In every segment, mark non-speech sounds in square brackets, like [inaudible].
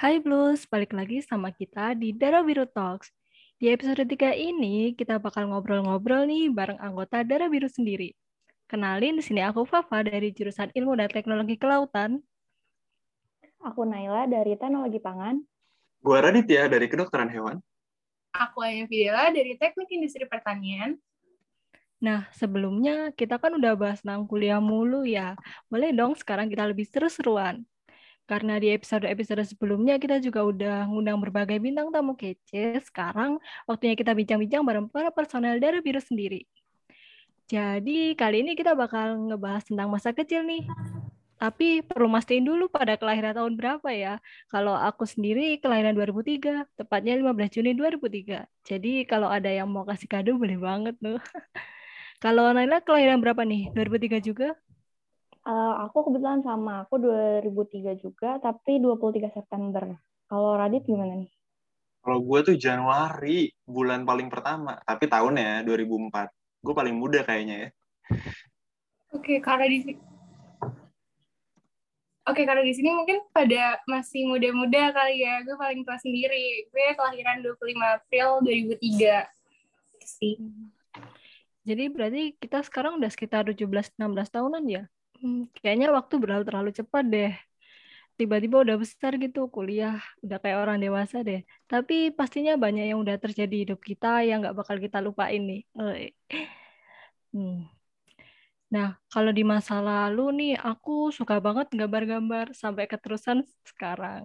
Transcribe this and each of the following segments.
Hai Blues, balik lagi sama kita di Dara Biru Talks. Di episode 3 ini, kita bakal ngobrol-ngobrol nih bareng anggota Dara Biru sendiri. Kenalin, di sini aku Fafa dari jurusan Ilmu dan Teknologi Kelautan. Aku Naila dari Teknologi Pangan. Gua Raditya dari Kedokteran Hewan. Aku Aya Fidela dari Teknik Industri Pertanian. Nah, sebelumnya kita kan udah bahas tentang kuliah mulu ya. Boleh dong sekarang kita lebih seru-seruan. Karena di episode-episode sebelumnya kita juga udah ngundang berbagai bintang tamu kece, sekarang waktunya kita bincang-bincang bareng para personel dari Biru sendiri. Jadi kali ini kita bakal ngebahas tentang masa kecil nih. Tapi perlu mastiin dulu pada kelahiran tahun berapa ya. Kalau aku sendiri kelahiran 2003, tepatnya 15 Juni 2003. Jadi kalau ada yang mau kasih kado boleh banget tuh. [laughs] kalau Naila kelahiran berapa nih? 2003 juga? Uh, aku kebetulan sama, aku 2003 juga, tapi 23 September. Kalau Radit gimana nih? Kalau gue tuh Januari, bulan paling pertama. Tapi tahunnya 2004. Gue paling muda kayaknya ya. Oke, karena di Oke, kalau di sini mungkin pada masih muda-muda kali ya. Gue paling tua sendiri. Gue kelahiran 25 April 2003. Sih. Jadi berarti kita sekarang udah sekitar 17-16 tahunan ya? Hmm, kayaknya waktu berlalu terlalu cepat deh. Tiba-tiba udah besar gitu kuliah, udah kayak orang dewasa deh. Tapi pastinya banyak yang udah terjadi di hidup kita yang nggak bakal kita lupain nih. Hmm. Nah, kalau di masa lalu nih, aku suka banget gambar-gambar sampai keterusan sekarang.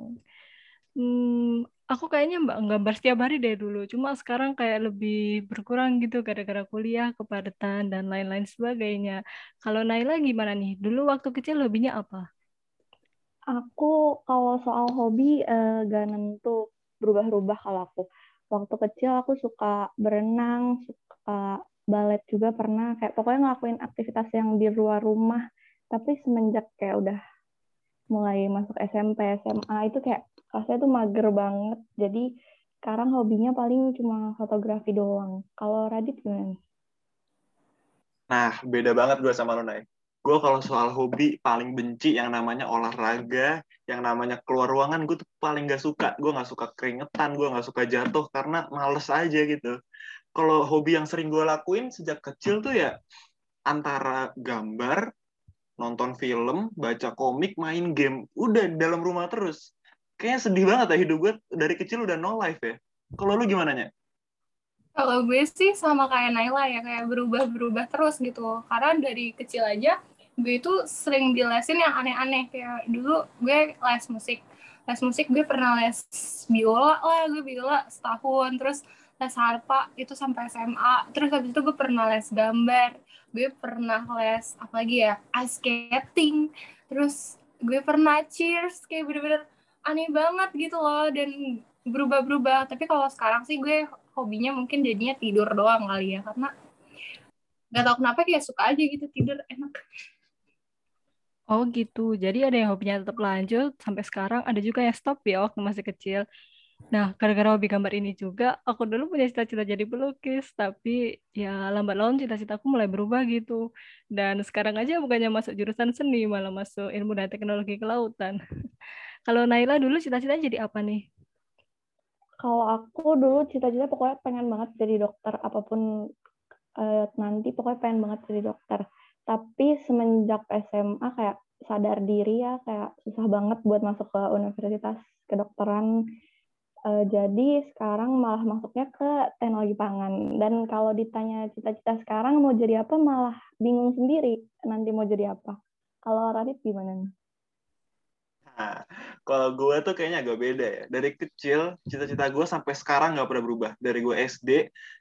Hmm, aku kayaknya mbak gambar setiap hari deh dulu. Cuma sekarang kayak lebih berkurang gitu gara-gara kuliah, kepadatan, dan lain-lain sebagainya. Kalau Naila gimana nih? Dulu waktu kecil hobinya apa? Aku kalau soal hobi eh, gak nentu berubah-ubah kalau aku. Waktu kecil aku suka berenang, suka balet juga pernah kayak pokoknya ngelakuin aktivitas yang di luar rumah tapi semenjak kayak udah mulai masuk SMP SMA itu kayak rasanya tuh mager banget jadi sekarang hobinya paling cuma fotografi doang kalau Radit gimana Nah, beda banget gue sama lo, Nay. Gue kalau soal hobi paling benci yang namanya olahraga, yang namanya keluar ruangan, gue tuh paling gak suka. Gue gak suka keringetan, gue gak suka jatuh, karena males aja gitu kalau hobi yang sering gue lakuin sejak kecil tuh ya antara gambar, nonton film, baca komik, main game. Udah dalam rumah terus. Kayaknya sedih banget ya hidup gue dari kecil udah no life ya. Kalau lu gimana nya? Kalau gue sih sama kayak Naila ya, kayak berubah-berubah terus gitu. Karena dari kecil aja gue itu sering dilesin yang aneh-aneh. Kayak dulu gue les musik. Les musik gue pernah les biola lah, gue biola setahun. Terus les harpa itu sampai SMA terus habis itu gue pernah les gambar. Gue pernah les apa lagi ya ice skating. Terus gue pernah cheers kayak bener-bener aneh banget gitu loh dan berubah-berubah. Tapi kalau sekarang sih gue hobinya mungkin jadinya tidur doang kali ya karena nggak tahu kenapa kayak suka aja gitu tidur enak. Oh gitu, jadi ada yang hobinya tetap lanjut sampai sekarang, ada juga yang stop ya waktu masih kecil. Nah, gara-gara hobi gambar ini juga, aku dulu punya cita-cita jadi pelukis, tapi ya lambat laun cita-citaku mulai berubah gitu. Dan sekarang aja bukannya masuk jurusan seni, malah masuk ilmu dan teknologi kelautan. [laughs] Kalau Naila dulu cita-citanya jadi apa nih? Kalau aku dulu cita-cita pokoknya pengen banget jadi dokter, apa pun eh, nanti pokoknya pengen banget jadi dokter. Tapi semenjak SMA kayak sadar diri ya, kayak susah banget buat masuk ke universitas kedokteran Uh, jadi sekarang malah masuknya ke teknologi pangan. Dan kalau ditanya cita-cita sekarang mau jadi apa, malah bingung sendiri nanti mau jadi apa. Kalau Radit gimana nih? Nah, kalau gue tuh kayaknya agak beda ya. Dari kecil, cita-cita gue sampai sekarang nggak pernah berubah. Dari gue SD,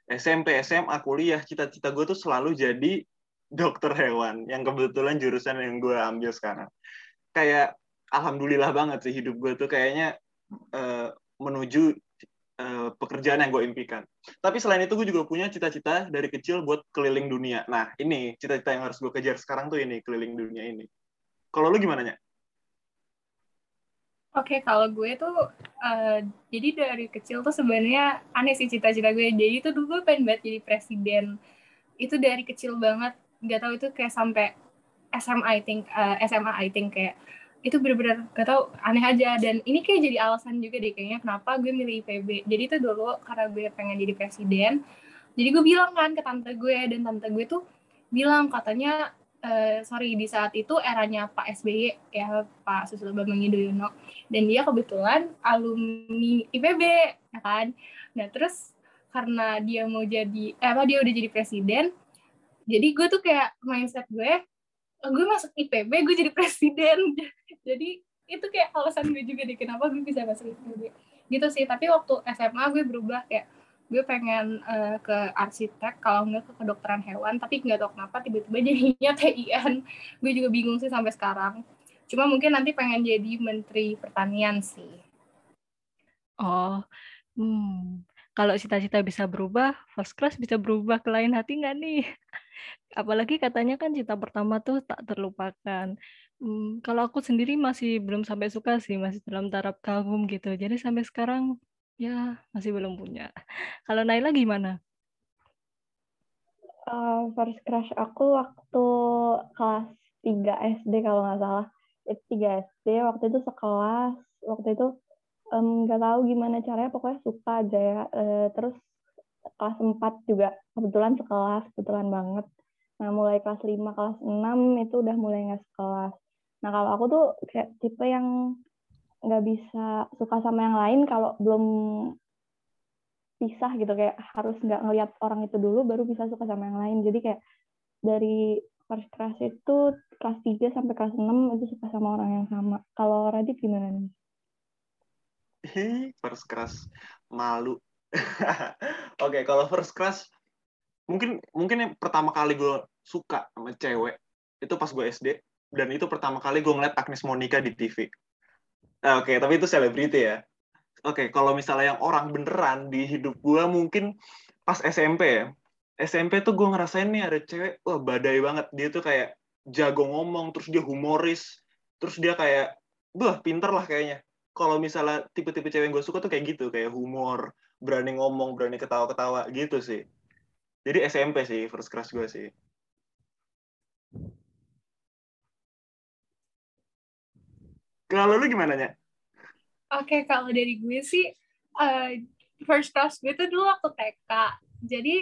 SMP, SMA, kuliah, cita-cita gue tuh selalu jadi dokter hewan. Yang kebetulan jurusan yang gue ambil sekarang. Kayak, alhamdulillah banget sih hidup gue tuh kayaknya uh, menuju uh, pekerjaan yang gue impikan. Tapi selain itu gue juga punya cita-cita dari kecil buat keliling dunia. Nah ini cita-cita yang harus gue kejar sekarang tuh ini keliling dunia ini. Kalau lu gimana nya? Oke, okay, kalau gue tuh uh, jadi dari kecil tuh sebenarnya aneh sih cita-cita gue. Jadi tuh dulu gue pengen banget jadi presiden. Itu dari kecil banget. Gak tau itu kayak sampai SMA I think uh, SMA I think kayak itu bener-bener gak tau aneh aja. Dan ini kayak jadi alasan juga deh kayaknya kenapa gue milih IPB jadi itu dulu karena gue pengen jadi presiden. Jadi gue bilang kan ke tante gue dan tante gue tuh bilang katanya uh, sorry di saat itu eranya Pak SBY ya Pak Susilo Bambang Yudhoyono. Dan dia kebetulan alumni IPB ya kan? Nah terus karena dia mau jadi eh apa dia udah jadi presiden jadi gue tuh kayak mindset gue gue masuk IPB gue jadi presiden. [laughs] Jadi itu kayak alasan gue juga deh kenapa gue bisa masuk IPB gitu sih tapi waktu SMA gue berubah kayak gue pengen uh, ke arsitek kalau nggak ke kedokteran hewan tapi nggak tahu kenapa tiba-tiba [laughs] jadinya TIN gue juga bingung sih sampai sekarang. Cuma mungkin nanti pengen jadi menteri pertanian sih. Oh hmm kalau cita-cita bisa berubah, first class bisa berubah ke lain hati nggak nih? [laughs] Apalagi katanya kan cita pertama tuh tak terlupakan. Hmm, kalau aku sendiri masih belum sampai suka sih, masih dalam taraf kagum gitu. Jadi sampai sekarang ya masih belum punya. [laughs] Kalau Naila gimana? Uh, first crush aku waktu kelas 3 SD kalau nggak salah. Itu 3 SD, waktu itu sekelas, waktu itu nggak um, tahu gimana caranya pokoknya suka aja ya. Uh, terus kelas 4 juga kebetulan sekelas kebetulan banget. Nah mulai kelas 5 kelas 6 itu udah mulai nggak sekelas. Nah kalau aku tuh kayak tipe yang nggak bisa suka sama yang lain kalau belum pisah gitu. Kayak harus nggak ngelihat orang itu dulu baru bisa suka sama yang lain. Jadi kayak dari first crush itu kelas 3 sampai kelas 6 itu suka sama orang yang sama. Kalau Radit gimana nih [laughs] first crush malu. [laughs] Oke, okay, kalau first crush mungkin mungkin yang pertama kali gue suka sama cewek itu pas gue SD dan itu pertama kali gue ngeliat Agnes Monica di TV. Oke, okay, tapi itu selebriti ya. Oke, okay, kalau misalnya yang orang beneran di hidup gue mungkin pas SMP ya. SMP tuh gue ngerasain nih ada cewek, wah badai banget. Dia tuh kayak jago ngomong, terus dia humoris, terus dia kayak, wah pinter lah kayaknya kalau misalnya tipe-tipe cewek yang gue suka tuh kayak gitu, kayak humor, berani ngomong, berani ketawa-ketawa gitu sih. Jadi SMP sih first crush gue sih. Kalau lu gimana nya? Oke, okay, kalau dari gue sih uh, first crush gue tuh dulu waktu TK. Jadi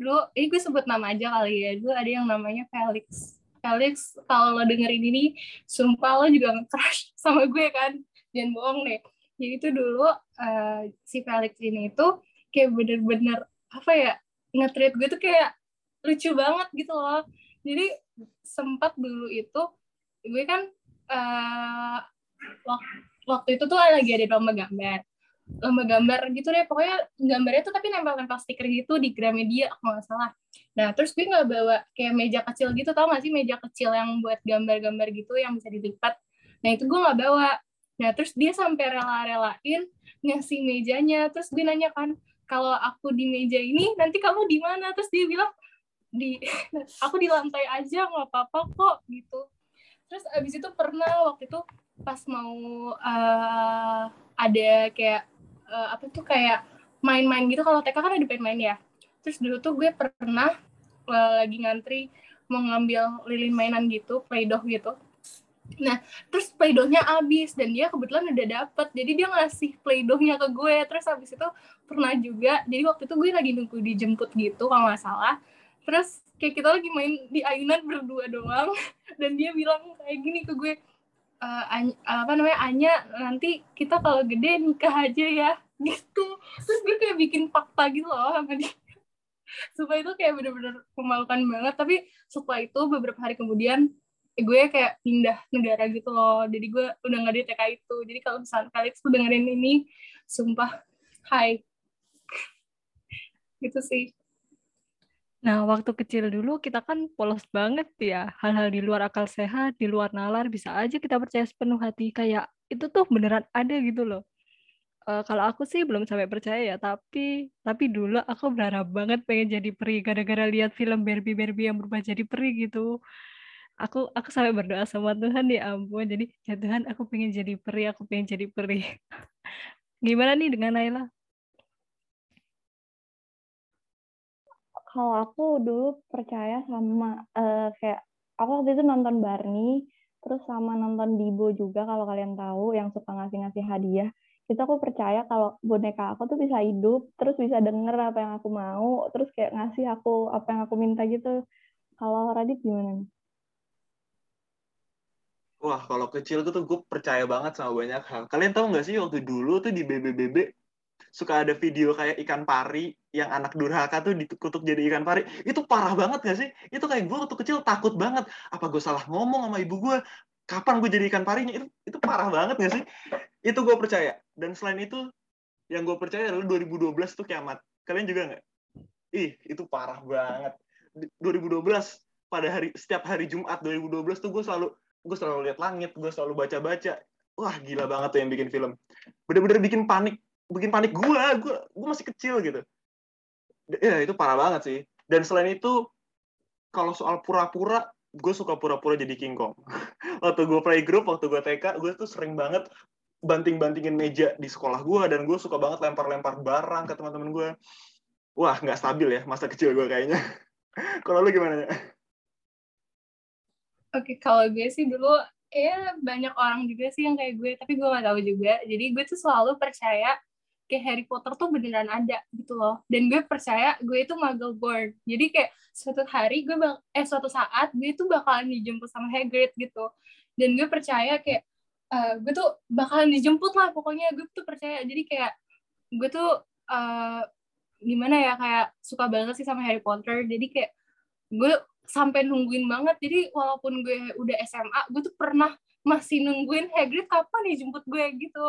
dulu ini gue sebut nama aja kali ya. Dulu ada yang namanya Felix. Felix kalau lo dengerin ini, sumpah lo juga nge-crush [laughs] sama gue kan jangan bohong deh jadi itu dulu uh, si Felix ini itu kayak bener-bener apa ya nge-treat gue tuh kayak lucu banget gitu loh. Jadi sempat dulu itu gue kan uh, waktu itu tuh lagi ada lomba gambar. Lomba gambar gitu deh pokoknya gambarnya tuh tapi nempel-nempel stiker gitu di Gramedia kalau nggak salah. Nah terus gue nggak bawa kayak meja kecil gitu tau gak sih? Meja kecil yang buat gambar-gambar gitu yang bisa dilipat. Nah itu gue nggak bawa Nah, terus dia sampai rela-relain ngasih mejanya. Terus dia nanya kan, kalau aku di meja ini, nanti kamu di mana? Terus dia bilang, di [laughs] aku di lantai aja, nggak apa-apa kok, gitu. Terus abis itu pernah waktu itu pas mau uh, ada kayak, uh, apa tuh, kayak main-main gitu. Kalau TK kan ada main-main ya. Terus dulu tuh gue pernah uh, lagi ngantri mau ngambil lilin mainan gitu, play doh gitu Nah, terus playdohnya habis dan dia kebetulan udah dapet. Jadi dia ngasih playdohnya ke gue. Terus habis itu pernah juga, jadi waktu itu gue lagi nunggu dijemput gitu kalau nggak salah. Terus kayak kita lagi main di ayunan berdua doang. [laughs] Dan dia bilang kayak gini ke gue, e, apa namanya, Anya, nanti kita kalau gede nikah aja ya. [laughs] Gitu. Terus gue kayak bikin fakta gitu loh sama dia. [laughs] Supaya itu kayak bener-bener memalukan banget. Tapi setelah itu beberapa hari kemudian gue kayak pindah negara gitu loh jadi gue udah nggak di TK itu jadi kalau misalnya Felix tuh dengerin ini sumpah hai [laughs] gitu sih Nah, waktu kecil dulu kita kan polos banget ya. Hal-hal di luar akal sehat, di luar nalar, bisa aja kita percaya sepenuh hati. Kayak itu tuh beneran ada gitu loh. Uh, kalau aku sih belum sampai percaya ya, tapi tapi dulu aku berharap banget pengen jadi peri gara-gara lihat film Barbie Barbie yang berubah jadi peri gitu aku aku sampai berdoa sama Tuhan ya ampun jadi ya Tuhan aku pengen jadi peri aku pengen jadi peri. [laughs] Gimana nih dengan Naila? Kalau aku dulu percaya sama uh, kayak aku waktu itu nonton Barney terus sama nonton Dibo juga kalau kalian tahu yang suka ngasih-ngasih hadiah. Itu aku percaya kalau boneka aku tuh bisa hidup terus bisa denger apa yang aku mau terus kayak ngasih aku apa yang aku minta gitu. Kalau Radit gimana nih? Wah, kalau kecil tuh gue percaya banget sama banyak hal. Kalian tahu nggak sih waktu dulu tuh di BBBB suka ada video kayak ikan pari yang anak durhaka tuh dikutuk jadi ikan pari. Itu parah banget gak sih? Itu kayak gue waktu kecil takut banget. Apa gue salah ngomong sama ibu gue? Kapan gue jadi ikan parinya? Itu itu parah banget gak sih? Itu gue percaya. Dan selain itu, yang gue percaya adalah 2012 tuh kiamat. Kalian juga nggak? Ih, itu parah banget. 2012 pada hari setiap hari Jumat 2012 tuh gue selalu gue selalu lihat langit, gue selalu baca-baca. Wah, gila banget tuh yang bikin film. Bener-bener bikin panik bikin panik gue gue gue masih kecil gitu. Ya itu parah banget sih. Dan selain itu kalau soal pura-pura gue suka pura-pura jadi King Kong. [laughs] Waktu gue play group waktu gue TK gue tuh sering banget banting-bantingin meja di sekolah gue dan gue suka banget lempar-lempar barang ke teman-teman gue wah nggak stabil ya masa kecil gue kayaknya. [laughs] Kalau lu gimana? ya Oke, kalau gue sih dulu ya banyak orang juga sih yang kayak gue, tapi gue gak tahu juga. Jadi gue tuh selalu percaya kayak Harry Potter tuh beneran ada gitu loh. Dan gue percaya gue itu muggle born jadi kayak suatu hari gue bak eh suatu saat gue itu bakalan dijemput sama Hagrid gitu. Dan gue percaya kayak uh, gue tuh bakalan dijemput lah pokoknya. Gue tuh percaya. Jadi kayak gue tuh uh, gimana ya kayak suka banget sih sama Harry Potter. Jadi kayak gue sampai nungguin banget. Jadi walaupun gue udah SMA gue tuh pernah masih nungguin Hagrid kapan nih jemput gue? gitu.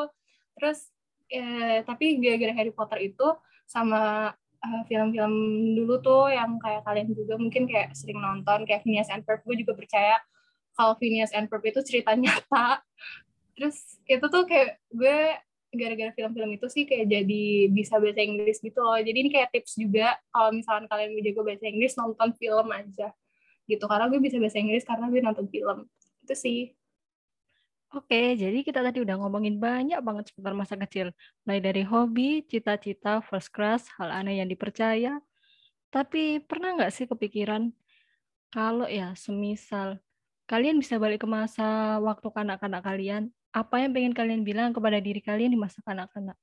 Terus eh, tapi gara-gara Harry Potter itu sama eh, film-film dulu tuh yang kayak kalian juga mungkin kayak sering nonton kayak Phineas and Ferb gue juga percaya kalau Phineas and Ferb itu cerita [laughs] nyata. Terus itu tuh kayak gue gara-gara film-film itu sih kayak jadi bisa bahasa Inggris gitu loh. Jadi ini kayak tips juga kalau misalkan kalian mau jago bahasa Inggris nonton film aja gitu karena gue bisa bahasa Inggris karena gue nonton film itu sih Oke, jadi kita tadi udah ngomongin banyak banget seputar masa kecil. Mulai dari hobi, cita-cita, first class, hal aneh yang dipercaya. Tapi pernah nggak sih kepikiran kalau ya semisal kalian bisa balik ke masa waktu kanak-kanak kalian, apa yang pengen kalian bilang kepada diri kalian di masa kanak-kanak?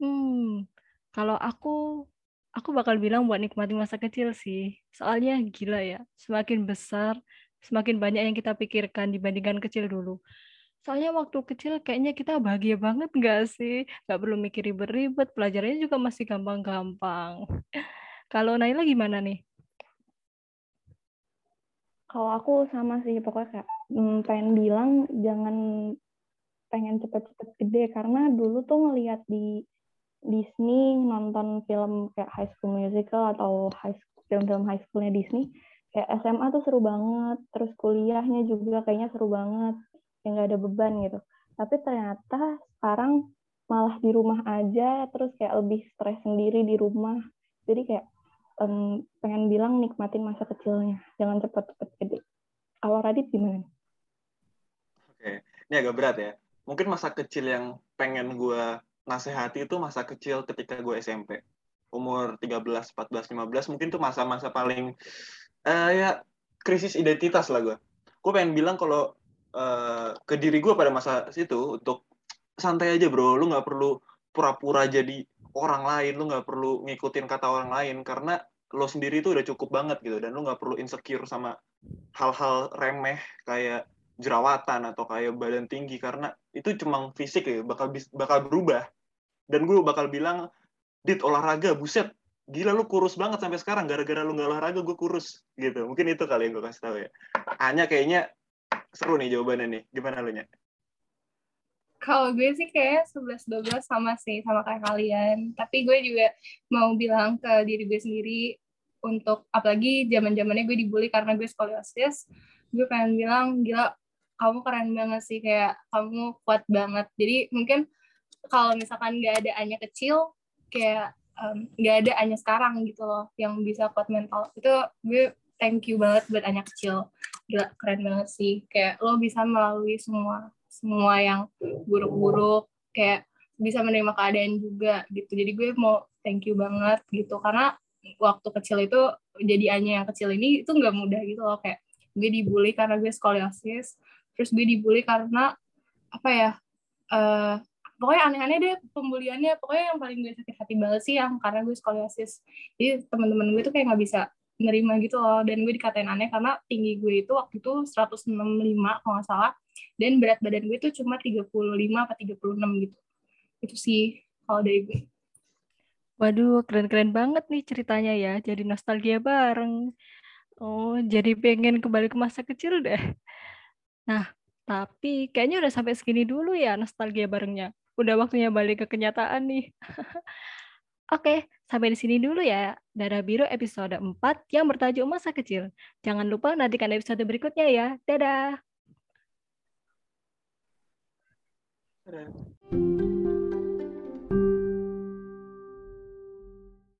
Hmm, kalau aku, aku bakal bilang buat nikmati masa kecil sih. Soalnya gila ya, semakin besar, semakin banyak yang kita pikirkan dibandingkan kecil dulu. Soalnya waktu kecil kayaknya kita bahagia banget nggak sih? Nggak perlu mikir ribet-ribet, pelajarannya juga masih gampang-gampang. [laughs] Kalau Naila gimana nih? Kalau aku sama sih, pokoknya kayak hmm, pengen bilang jangan pengen cepet-cepet gede, karena dulu tuh ngelihat di Disney nonton film kayak High School Musical atau high film-film high schoolnya Disney, kayak SMA tuh seru banget, terus kuliahnya juga kayaknya seru banget, yang nggak ada beban gitu. Tapi ternyata sekarang malah di rumah aja, terus kayak lebih stres sendiri di rumah. Jadi kayak um, pengen bilang nikmatin masa kecilnya, jangan cepet-cepet gede. Kalau Radit gimana? Oke, ini agak berat ya. Mungkin masa kecil yang pengen gue nasihati itu masa kecil ketika gue SMP. Umur 13, 14, 15, mungkin tuh masa-masa paling uh, ya krisis identitas lah gue. Gue pengen bilang kalau uh, ke diri gue pada masa situ untuk santai aja bro, lu nggak perlu pura-pura jadi orang lain, lu nggak perlu ngikutin kata orang lain karena lo sendiri itu udah cukup banget gitu dan lu nggak perlu insecure sama hal-hal remeh kayak jerawatan atau kayak badan tinggi karena itu cuma fisik ya bakal bakal berubah. Dan gue bakal bilang dit olahraga buset. Gila lu kurus banget sampai sekarang. Gara-gara lu nggak olahraga gue kurus. Gitu. Mungkin itu kali yang gue kasih tahu ya. Hanya kayaknya seru nih jawabannya nih. Gimana lu nya? Kalau gue sih kayak 11-12 sama sih sama kayak kalian. Tapi gue juga mau bilang ke diri gue sendiri untuk apalagi zaman zamannya gue dibully karena gue skoliosis gue pengen bilang gila kamu keren banget sih kayak kamu kuat banget. Jadi mungkin kalau misalkan nggak ada Anya kecil kayak nggak um, ada Anya sekarang gitu loh yang bisa kuat mental. Itu gue thank you banget buat Anya kecil. Gila keren banget sih. Kayak lo bisa melalui semua semua yang buruk-buruk kayak bisa menerima keadaan juga gitu. Jadi gue mau thank you banget gitu. Karena waktu kecil itu jadi Anya yang kecil ini itu nggak mudah gitu loh. Kayak gue dibully karena gue skoliosis terus gue dibully karena apa ya uh, pokoknya aneh-aneh deh pembuliannya pokoknya yang paling gue sakit hati banget sih yang karena gue skoliosis jadi teman-teman gue tuh kayak nggak bisa nerima gitu loh dan gue dikatain aneh karena tinggi gue itu waktu itu 165 kalau nggak salah dan berat badan gue itu cuma 35 apa 36 gitu itu sih kalau dari gue Waduh, keren-keren banget nih ceritanya ya. Jadi nostalgia bareng. Oh, jadi pengen kembali ke masa kecil deh. Nah, tapi kayaknya udah sampai segini dulu ya nostalgia barengnya. Udah waktunya balik ke kenyataan nih. [laughs] Oke, sampai di sini dulu ya. Dara Biru episode 4 yang bertajuk masa kecil. Jangan lupa nantikan episode berikutnya ya. Dadah! Dadah.